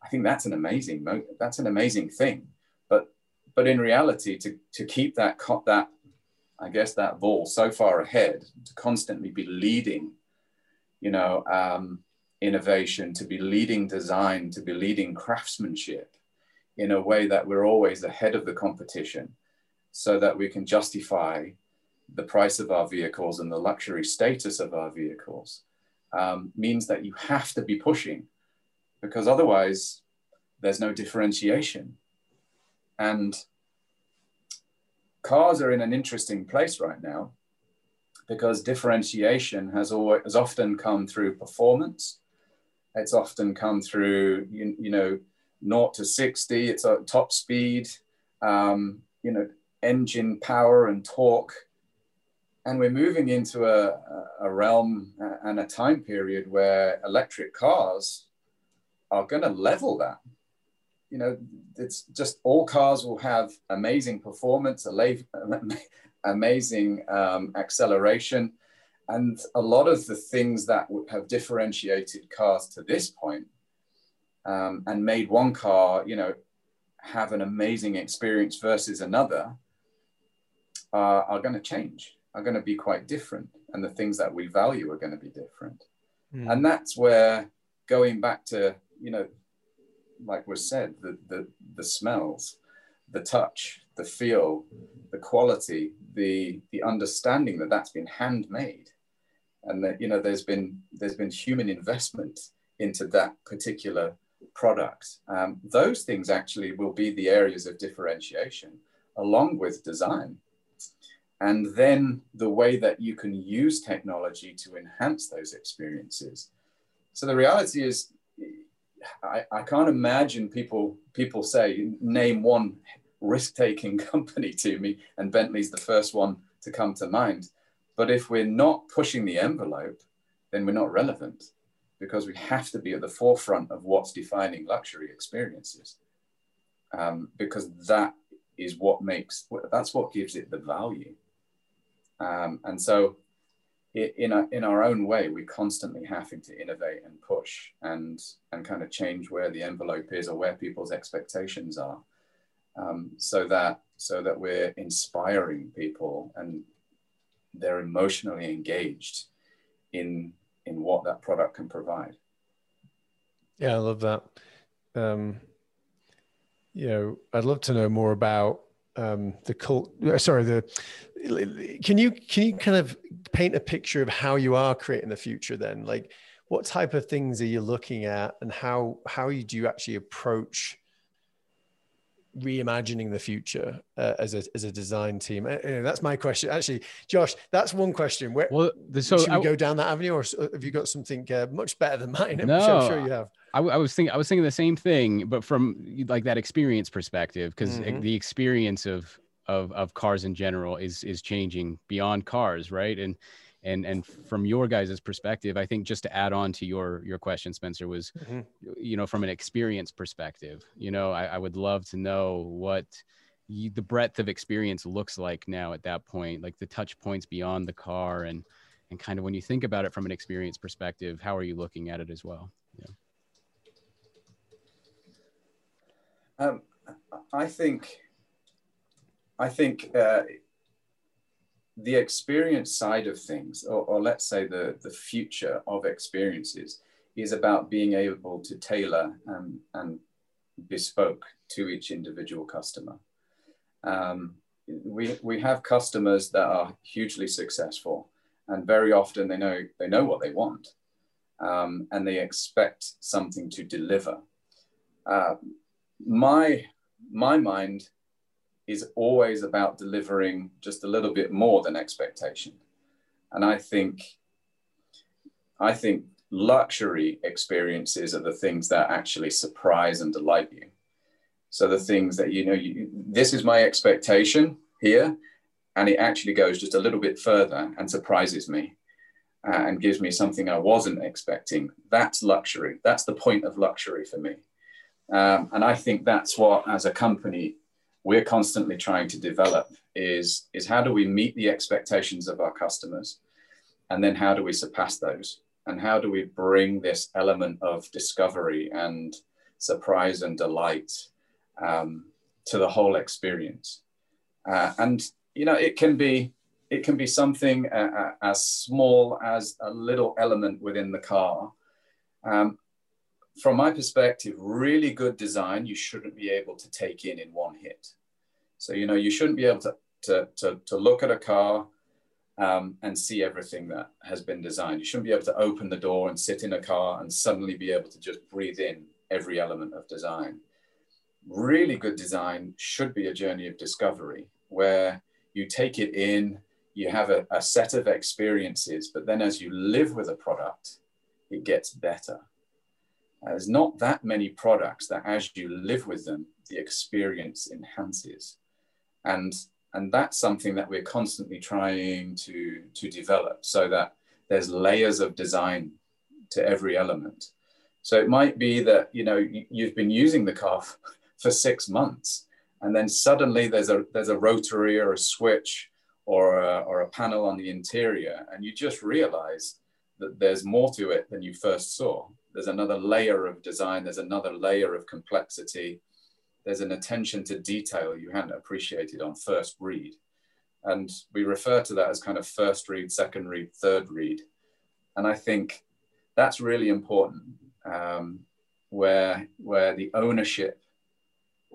I think that's an amazing that's an amazing thing but but in reality, to, to keep that, that, I guess, that ball so far ahead, to constantly be leading, you know, um, innovation, to be leading design, to be leading craftsmanship, in a way that we're always ahead of the competition so that we can justify the price of our vehicles and the luxury status of our vehicles um, means that you have to be pushing because otherwise there's no differentiation. And cars are in an interesting place right now because differentiation has always has often come through performance. It's often come through you, you know naught to sixty. It's a top speed, um, you know, engine power and torque, and we're moving into a, a realm and a time period where electric cars are going to level that. You know, it's just all cars will have amazing performance, amazing um, acceleration. And a lot of the things that have differentiated cars to this point, um, and made one car, you know, have an amazing experience versus another uh, are going to change, are going to be quite different. And the things that we value are going to be different. Mm. And that's where going back to, you know, like was said, the, the, the smells, the touch, the feel, the quality, the the understanding that that's been handmade, and that you know there's been there's been human investment into that particular product. Um, those things actually will be the areas of differentiation, along with design, and then the way that you can use technology to enhance those experiences. So the reality is. I, I can't imagine people people say name one risk taking company to me, and Bentley's the first one to come to mind. But if we're not pushing the envelope, then we're not relevant because we have to be at the forefront of what's defining luxury experiences. Um, because that is what makes that's what gives it the value. Um, and so, in our, in our own way, we're constantly having to innovate and push and and kind of change where the envelope is or where people's expectations are um, so that so that we're inspiring people and they're emotionally engaged in in what that product can provide. Yeah, I love that. Um, you know, I'd love to know more about um, the cult. Uh, sorry, the can you can you kind of paint a picture of how you are creating the future? Then, like, what type of things are you looking at, and how how do you actually approach reimagining the future uh, as a as a design team? Uh, that's my question. Actually, Josh, that's one question. Where well, so should we I, go down that avenue, or have you got something uh, much better than mine? No, I'm sure you have. I, I, was thinking I was thinking the same thing, but from like that experience perspective, because mm-hmm. the experience of of of cars in general is is changing beyond cars, right? And and and from your guys' perspective i think just to add on to your your question spencer was mm-hmm. you know from an experience perspective you know I, I would love to know what you, the breadth of experience looks like now at that point like the touch points beyond the car and and kind of when you think about it from an experience perspective how are you looking at it as well yeah um, i think i think uh, the experience side of things, or, or, let's say the, the future of experiences, is about being able to tailor and, and bespoke to each individual customer. Um, we, we have customers that are hugely successful, and very often they know they know what they want, um, and they expect something to deliver. Uh, my my mind is always about delivering just a little bit more than expectation. And I think, I think luxury experiences are the things that actually surprise and delight you. So the things that you know, you, this is my expectation here, and it actually goes just a little bit further and surprises me uh, and gives me something I wasn't expecting. That's luxury. That's the point of luxury for me. Um, and I think that's what, as a company, we're constantly trying to develop is, is how do we meet the expectations of our customers? And then how do we surpass those? And how do we bring this element of discovery and surprise and delight um, to the whole experience? Uh, and you know, it can be it can be something uh, uh as small as a little element within the car, um, from my perspective, really good design you shouldn't be able to take in in one hit. So, you know, you shouldn't be able to, to, to, to look at a car um, and see everything that has been designed. You shouldn't be able to open the door and sit in a car and suddenly be able to just breathe in every element of design. Really good design should be a journey of discovery where you take it in, you have a, a set of experiences, but then as you live with a product, it gets better. There's not that many products that as you live with them, the experience enhances. And, and that's something that we're constantly trying to, to develop so that there's layers of design to every element. So it might be that, you know, you've been using the car for six months and then suddenly there's a, there's a rotary or a switch or a, or a panel on the interior and you just realize that there's more to it than you first saw there's another layer of design, there's another layer of complexity, there's an attention to detail you hadn't appreciated on first read. And we refer to that as kind of first read, second read, third read. And I think that's really important um, where, where the ownership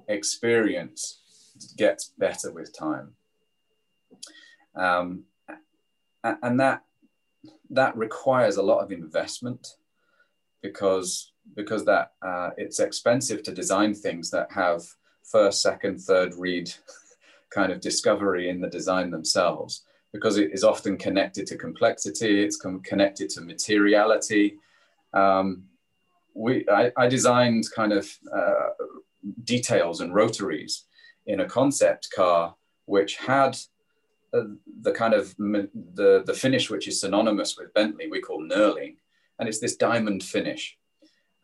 experience gets better with time. Um, and that, that requires a lot of investment because because that uh, it's expensive to design things that have first, second, third read kind of discovery in the design themselves because it is often connected to complexity, it's connected to materiality. Um, we, I, I, designed kind of uh, details and rotaries in a concept car which had uh, the kind of the, the finish which is synonymous with Bentley, we call knurling and it's this diamond finish.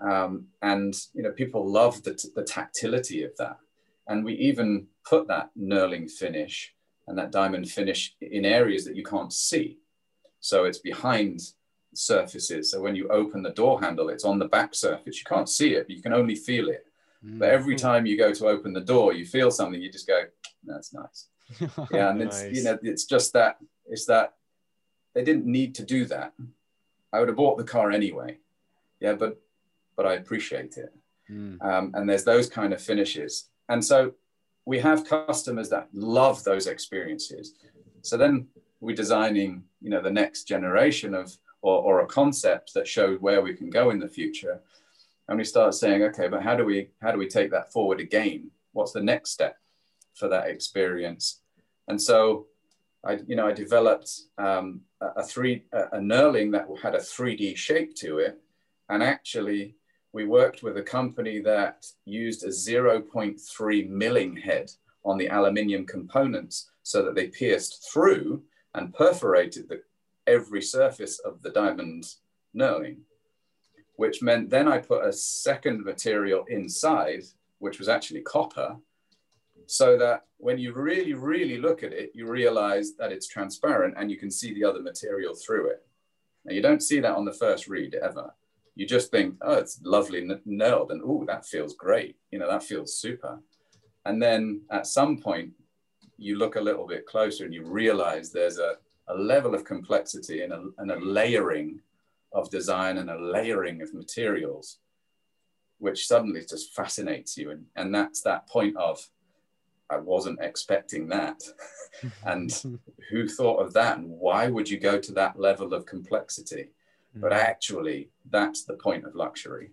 Um, and you know, people love the, the tactility of that. And we even put that knurling finish and that diamond finish in areas that you can't see. So it's behind surfaces. So when you open the door handle, it's on the back surface. You can't see it, but you can only feel it. Mm. But every time you go to open the door, you feel something, you just go, that's nice. yeah. And nice. it's, you know, it's just that, it's that they didn't need to do that. I would have bought the car anyway. Yeah, but but I appreciate it. Mm. Um, and there's those kind of finishes. And so we have customers that love those experiences. So then we're designing, you know, the next generation of or, or a concept that shows where we can go in the future. And we start saying, okay, but how do we how do we take that forward again? What's the next step for that experience? And so I, you know, I developed um, a three a knurling that had a 3D shape to it, and actually we worked with a company that used a 0.3 milling head on the aluminium components so that they pierced through and perforated the, every surface of the diamond knurling, which meant then I put a second material inside, which was actually copper, so that when you really, really look at it, you realize that it's transparent and you can see the other material through it. Now, you don't see that on the first read ever. You just think, oh, it's lovely knurled, and oh, that feels great. You know, that feels super. And then at some point, you look a little bit closer and you realize there's a, a level of complexity and a, and a layering of design and a layering of materials, which suddenly just fascinates you. And, and that's that point of, I wasn't expecting that. and who thought of that? And why would you go to that level of complexity? Mm. But actually, that's the point of luxury.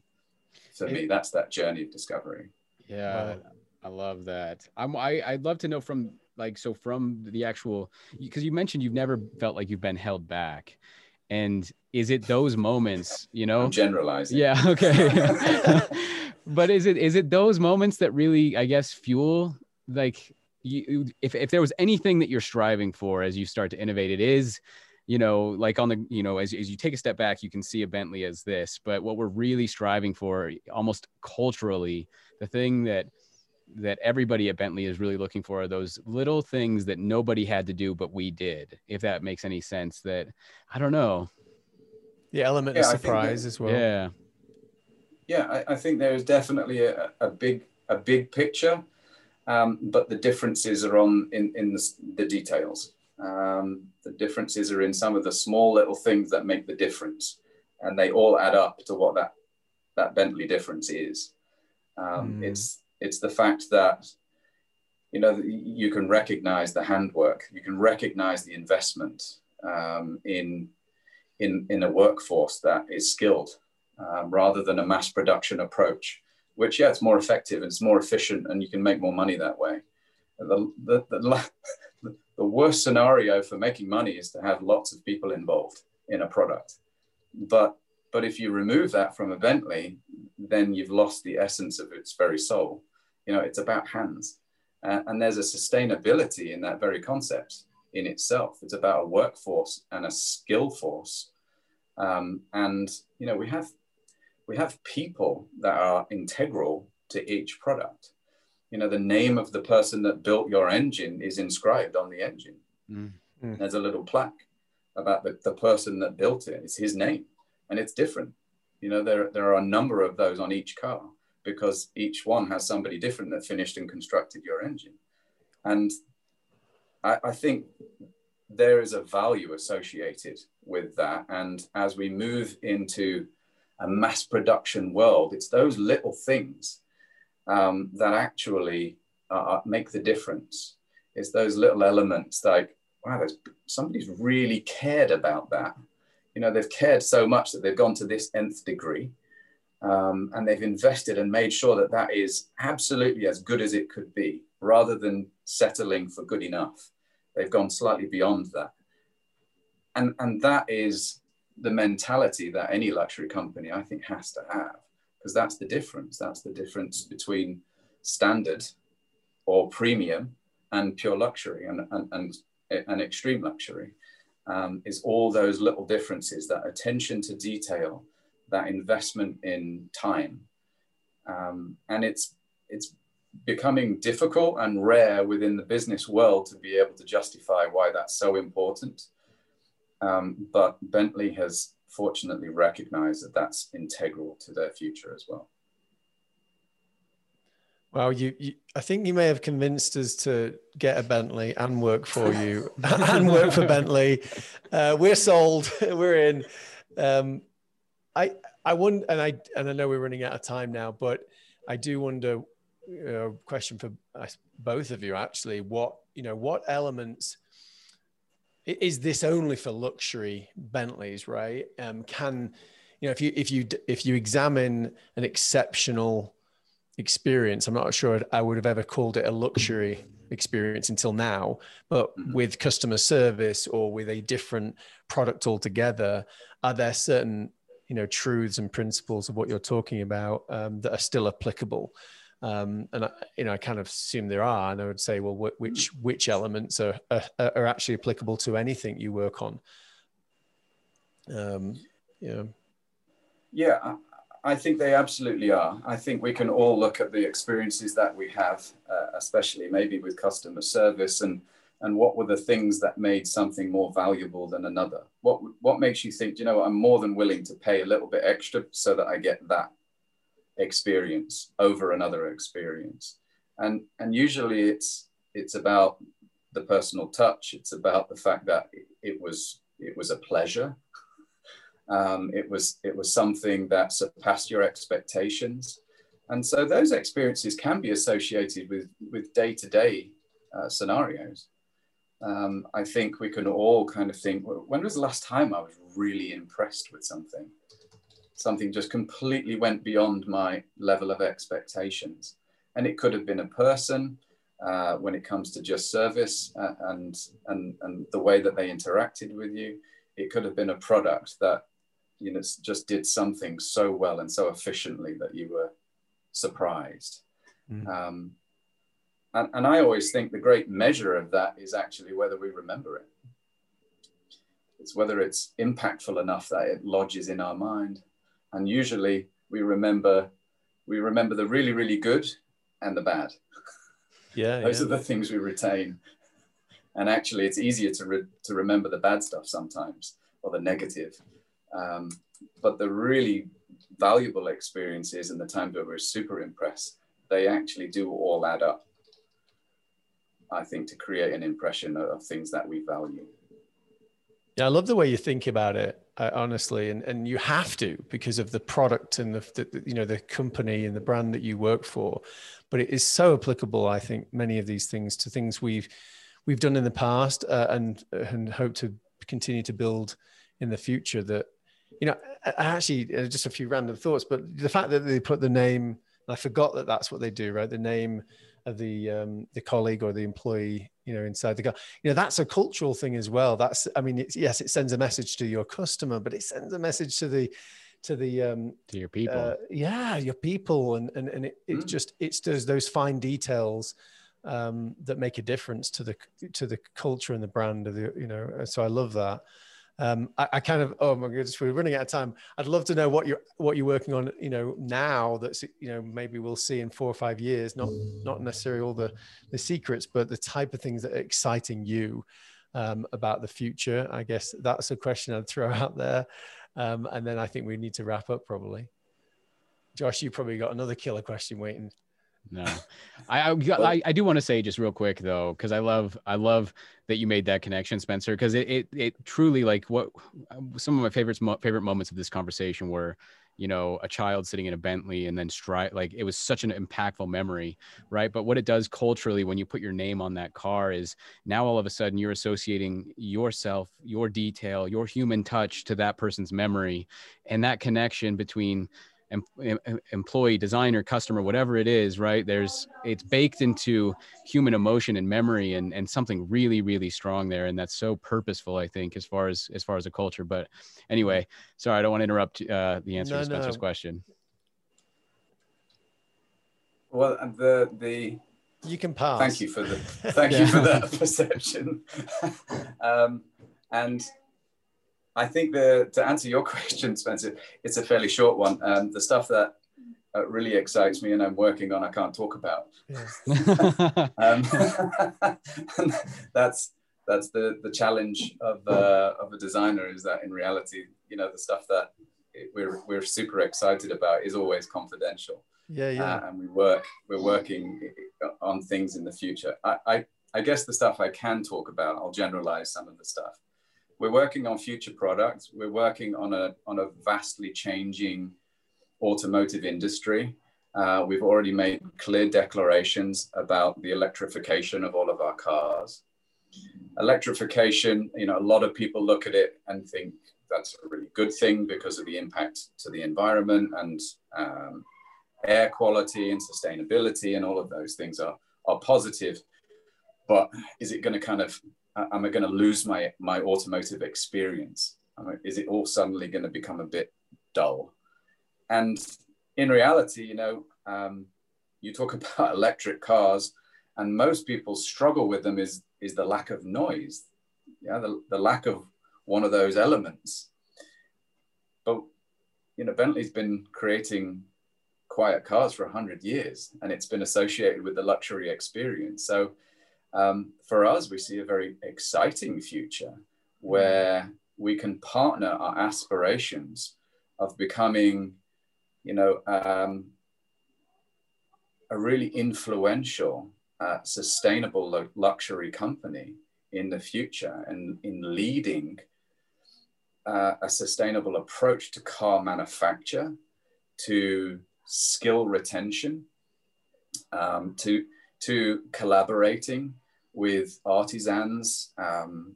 For it, me, that's that journey of discovery. Yeah, I love that. I'm, I, I'd love to know from like, so from the actual, because you mentioned you've never felt like you've been held back. And is it those moments, you know? I'm generalizing. Yeah. Okay. but is it is it those moments that really, I guess, fuel like you if, if there was anything that you're striving for as you start to innovate it is you know like on the you know as, as you take a step back you can see a bentley as this but what we're really striving for almost culturally the thing that that everybody at bentley is really looking for are those little things that nobody had to do but we did if that makes any sense that i don't know. The element yeah, of surprise that, as well. Yeah. Yeah I, I think there is definitely a, a big a big picture um, but the differences are on in, in the, the details. Um, the differences are in some of the small little things that make the difference, and they all add up to what that that Bentley difference is. Um, mm. It's it's the fact that you know you can recognize the handwork, you can recognize the investment um, in in in a workforce that is skilled, um, rather than a mass production approach. Which yeah, it's more effective, it's more efficient, and you can make more money that way. The, the, the, the worst scenario for making money is to have lots of people involved in a product. But but if you remove that from a Bentley, then you've lost the essence of its very soul. You know, it's about hands. Uh, and there's a sustainability in that very concept in itself. It's about a workforce and a skill force. Um, and, you know, we have, we have people that are integral to each product. You know, the name of the person that built your engine is inscribed on the engine. Mm. Mm. There's a little plaque about the, the person that built it. It's his name and it's different. You know, there, there are a number of those on each car because each one has somebody different that finished and constructed your engine. And I, I think there is a value associated with that. And as we move into a mass production world, it's those little things um, that actually uh, make the difference. It's those little elements like, wow, somebody's really cared about that. You know, they've cared so much that they've gone to this nth degree um, and they've invested and made sure that that is absolutely as good as it could be rather than settling for good enough. They've gone slightly beyond that. And, and that is the mentality that any luxury company, I think, has to have, because that's the difference. That's the difference between standard or premium and pure luxury and, and, and, and extreme luxury. Um, is all those little differences, that attention to detail, that investment in time. Um, and it's, it's becoming difficult and rare within the business world to be able to justify why that's so important. Um, but Bentley has fortunately recognized that that's integral to their future as well. Well, you, you, I think you may have convinced us to get a Bentley and work for you and work for Bentley. Uh, we're sold. we're in. Um, I, I wonder, and I, and I know we're running out of time now, but I do wonder. You know, question for both of you actually. What you know, what elements is this only for luxury Bentleys? Right? Um, can you know if you if you if you examine an exceptional experience. I'm not sure I would have ever called it a luxury experience until now, but mm-hmm. with customer service or with a different product altogether, are there certain you know truths and principles of what you're talking about um, that are still applicable? Um, and I, you know, I kind of assume there are, and I would say, well, wh- which which elements are, are, are actually applicable to anything you work on? Um, yeah. Yeah, I think they absolutely are. I think we can all look at the experiences that we have, uh, especially maybe with customer service, and and what were the things that made something more valuable than another. What what makes you think? You know, I'm more than willing to pay a little bit extra so that I get that experience over another experience. And and usually it's it's about the personal touch. It's about the fact that it was it was a pleasure um, it was it was something that surpassed your expectations, and so those experiences can be associated with with day to day scenarios. Um, I think we can all kind of think, when was the last time I was really impressed with something? Something just completely went beyond my level of expectations, and it could have been a person. Uh, when it comes to just service uh, and, and, and the way that they interacted with you. It could have been a product that you know just did something so well and so efficiently that you were surprised mm. um, and, and i always think the great measure of that is actually whether we remember it it's whether it's impactful enough that it lodges in our mind and usually we remember we remember the really really good and the bad yeah those yeah. are the things we retain and actually it's easier to, re- to remember the bad stuff sometimes or the negative um, but the really valuable experiences and the times where we're super impressed, they actually do all add up, I think, to create an impression of things that we value. Yeah, I love the way you think about it. Uh, honestly, and and you have to because of the product and the, the you know the company and the brand that you work for. But it is so applicable, I think, many of these things to things we've we've done in the past uh, and and hope to continue to build in the future. That you know, actually, uh, just a few random thoughts, but the fact that they put the name, I forgot that that's what they do, right? The name of the um, the colleague or the employee you know inside the car you know that's a cultural thing as well. That's i mean yes it sends a message to your customer but it sends a message to the to the um to your people. uh, yeah your people. And and, and it, it's mm. just it's those those fine details um that make a difference to the to the culture and the brand of the you know so i love that um, I, I, kind of oh my goodness we're running out of time. I'd love to know what you're what you're working on you know now that's you know maybe we'll see in four or five years not not necessarily all the the secrets but the type of things that are exciting you um, about the future. I guess that's a question i'd throw out there. Um, and then i think we need to wrap up probably. Josh you probably got another killer question waiting no, I, I, I do want to say just real quick though, because I love I love that you made that connection, Spencer, because it, it it truly like what uh, some of my favorites favorite moments of this conversation were, you know, a child sitting in a Bentley and then strike like it was such an impactful memory, right? But what it does culturally when you put your name on that car is now all of a sudden you're associating yourself, your detail, your human touch to that person's memory, and that connection between em, employee, designer, customer, whatever it is, right? There's it's baked into human emotion and memory and and something really really strong there, and that's so purposeful, I think, as far as as far as a culture. But anyway, sorry, I don't want to interrupt uh, the answer no, to Spencer's no. question. Well, the the you can pass. Thank you for the thank yeah. you for that perception. um, and I think the to answer your question, Spencer, it's a fairly short one. Um, the stuff that uh, really excites me and I'm working on, I can't talk about. Yeah. um, that's that's the the challenge of uh, of a designer is that in reality, you know, the stuff that we're we're super excited about is always confidential. Yeah, yeah. Uh, and we work we're working on things in the future. I, I I guess the stuff I can talk about, I'll generalize some of the stuff we're working on future products. We're working on a, on a vastly changing automotive industry. Uh, we've already made clear declarations about the electrification of all of our cars. Electrification, you know, a lot of people look at it and think that's a really good thing because of the impact to the environment and um, air quality and sustainability and all of those things are, are positive. But is it going to kind of am I going to lose my my automotive experience? is it all suddenly going to become a bit dull? And in reality, you know, um, you talk about electric cars, and most people struggle with them is is the lack of noise, yeah, the, the lack of one of those elements. But you know, Bentley's been creating quiet cars for 100 years and it's been associated with the luxury experience so um, for us, we see a very exciting future where we can partner our aspirations of becoming, you know, um, a really influential, uh, sustainable luxury company in the future and in leading uh, a sustainable approach to car manufacture, to skill retention, um, to, to collaborating with artisans um,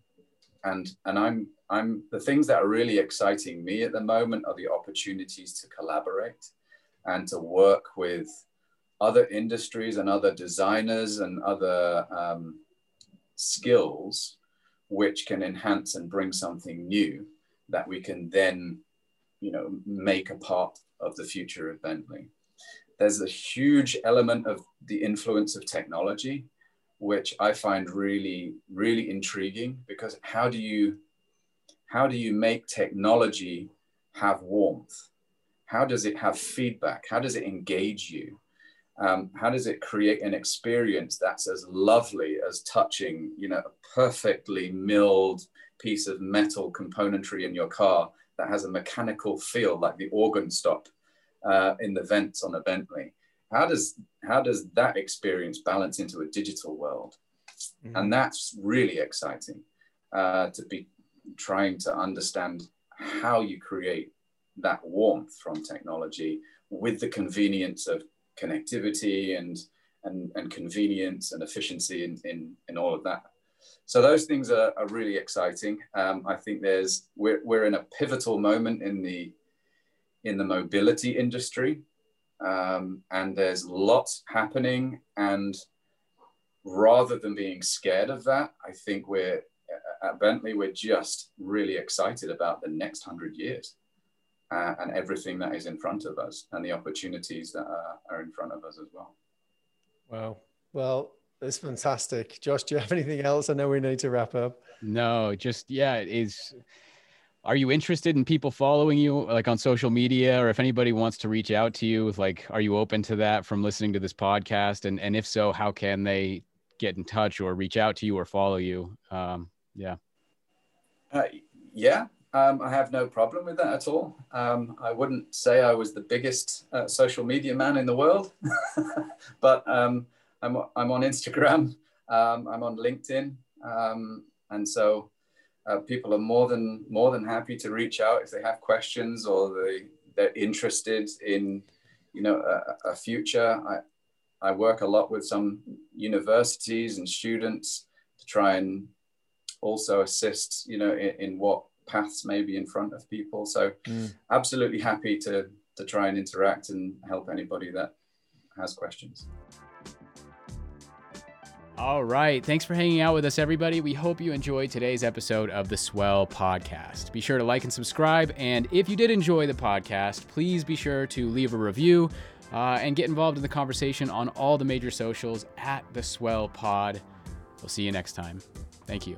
and and I'm I'm the things that are really exciting me at the moment are the opportunities to collaborate and to work with other industries and other designers and other um, skills which can enhance and bring something new that we can then you know make a part of the future of bentley. There's a huge element of the influence of technology which I find really, really intriguing because how do you how do you make technology have warmth? How does it have feedback? How does it engage you? Um, how does it create an experience that's as lovely as touching, you know, a perfectly milled piece of metal componentry in your car that has a mechanical feel like the organ stop uh, in the vents on a Bentley? How does how does that experience balance into a digital world mm-hmm. and that's really exciting uh, to be trying to understand how you create that warmth from technology with the convenience of connectivity and and, and convenience and efficiency in, in, in all of that. So those things are, are really exciting. Um, I think there's we're, we're in a pivotal moment in the in the mobility industry, um, and there's lots happening. And rather than being scared of that, I think we're at Bentley we're just really excited about the next hundred years uh, and everything that is in front of us and the opportunities that are, are in front of us as well. Wow. Well, it's fantastic. Josh, do you have anything else? I know we need to wrap up. No, just yeah, it is are you interested in people following you like on social media? Or if anybody wants to reach out to you like are you open to that from listening to this podcast? And and if so how can they get in touch or reach out to you or follow you? Um, yeah. Uh, yeah um, I have no problem with that at all. Um, I wouldn't say I was the biggest uh, social media man in the world, but um, I'm, I'm on Instagram, um, I'm on LinkedIn, um, and so uh, people are more than more than happy to reach out if they have questions or they they're interested in you know a, a future. I I work a lot with some universities and students to try and also assist you know in, in what paths may be in front of people. So mm. absolutely happy to to try and interact and help anybody that has questions. All right. Thanks for hanging out with us, everybody. We hope you enjoyed today's episode of the Swell Podcast. Be sure to like and subscribe. And if you did enjoy the podcast, please be sure to leave a review uh, and get involved in the conversation on all the major socials at the Swell Pod. We'll see you next time. Thank you.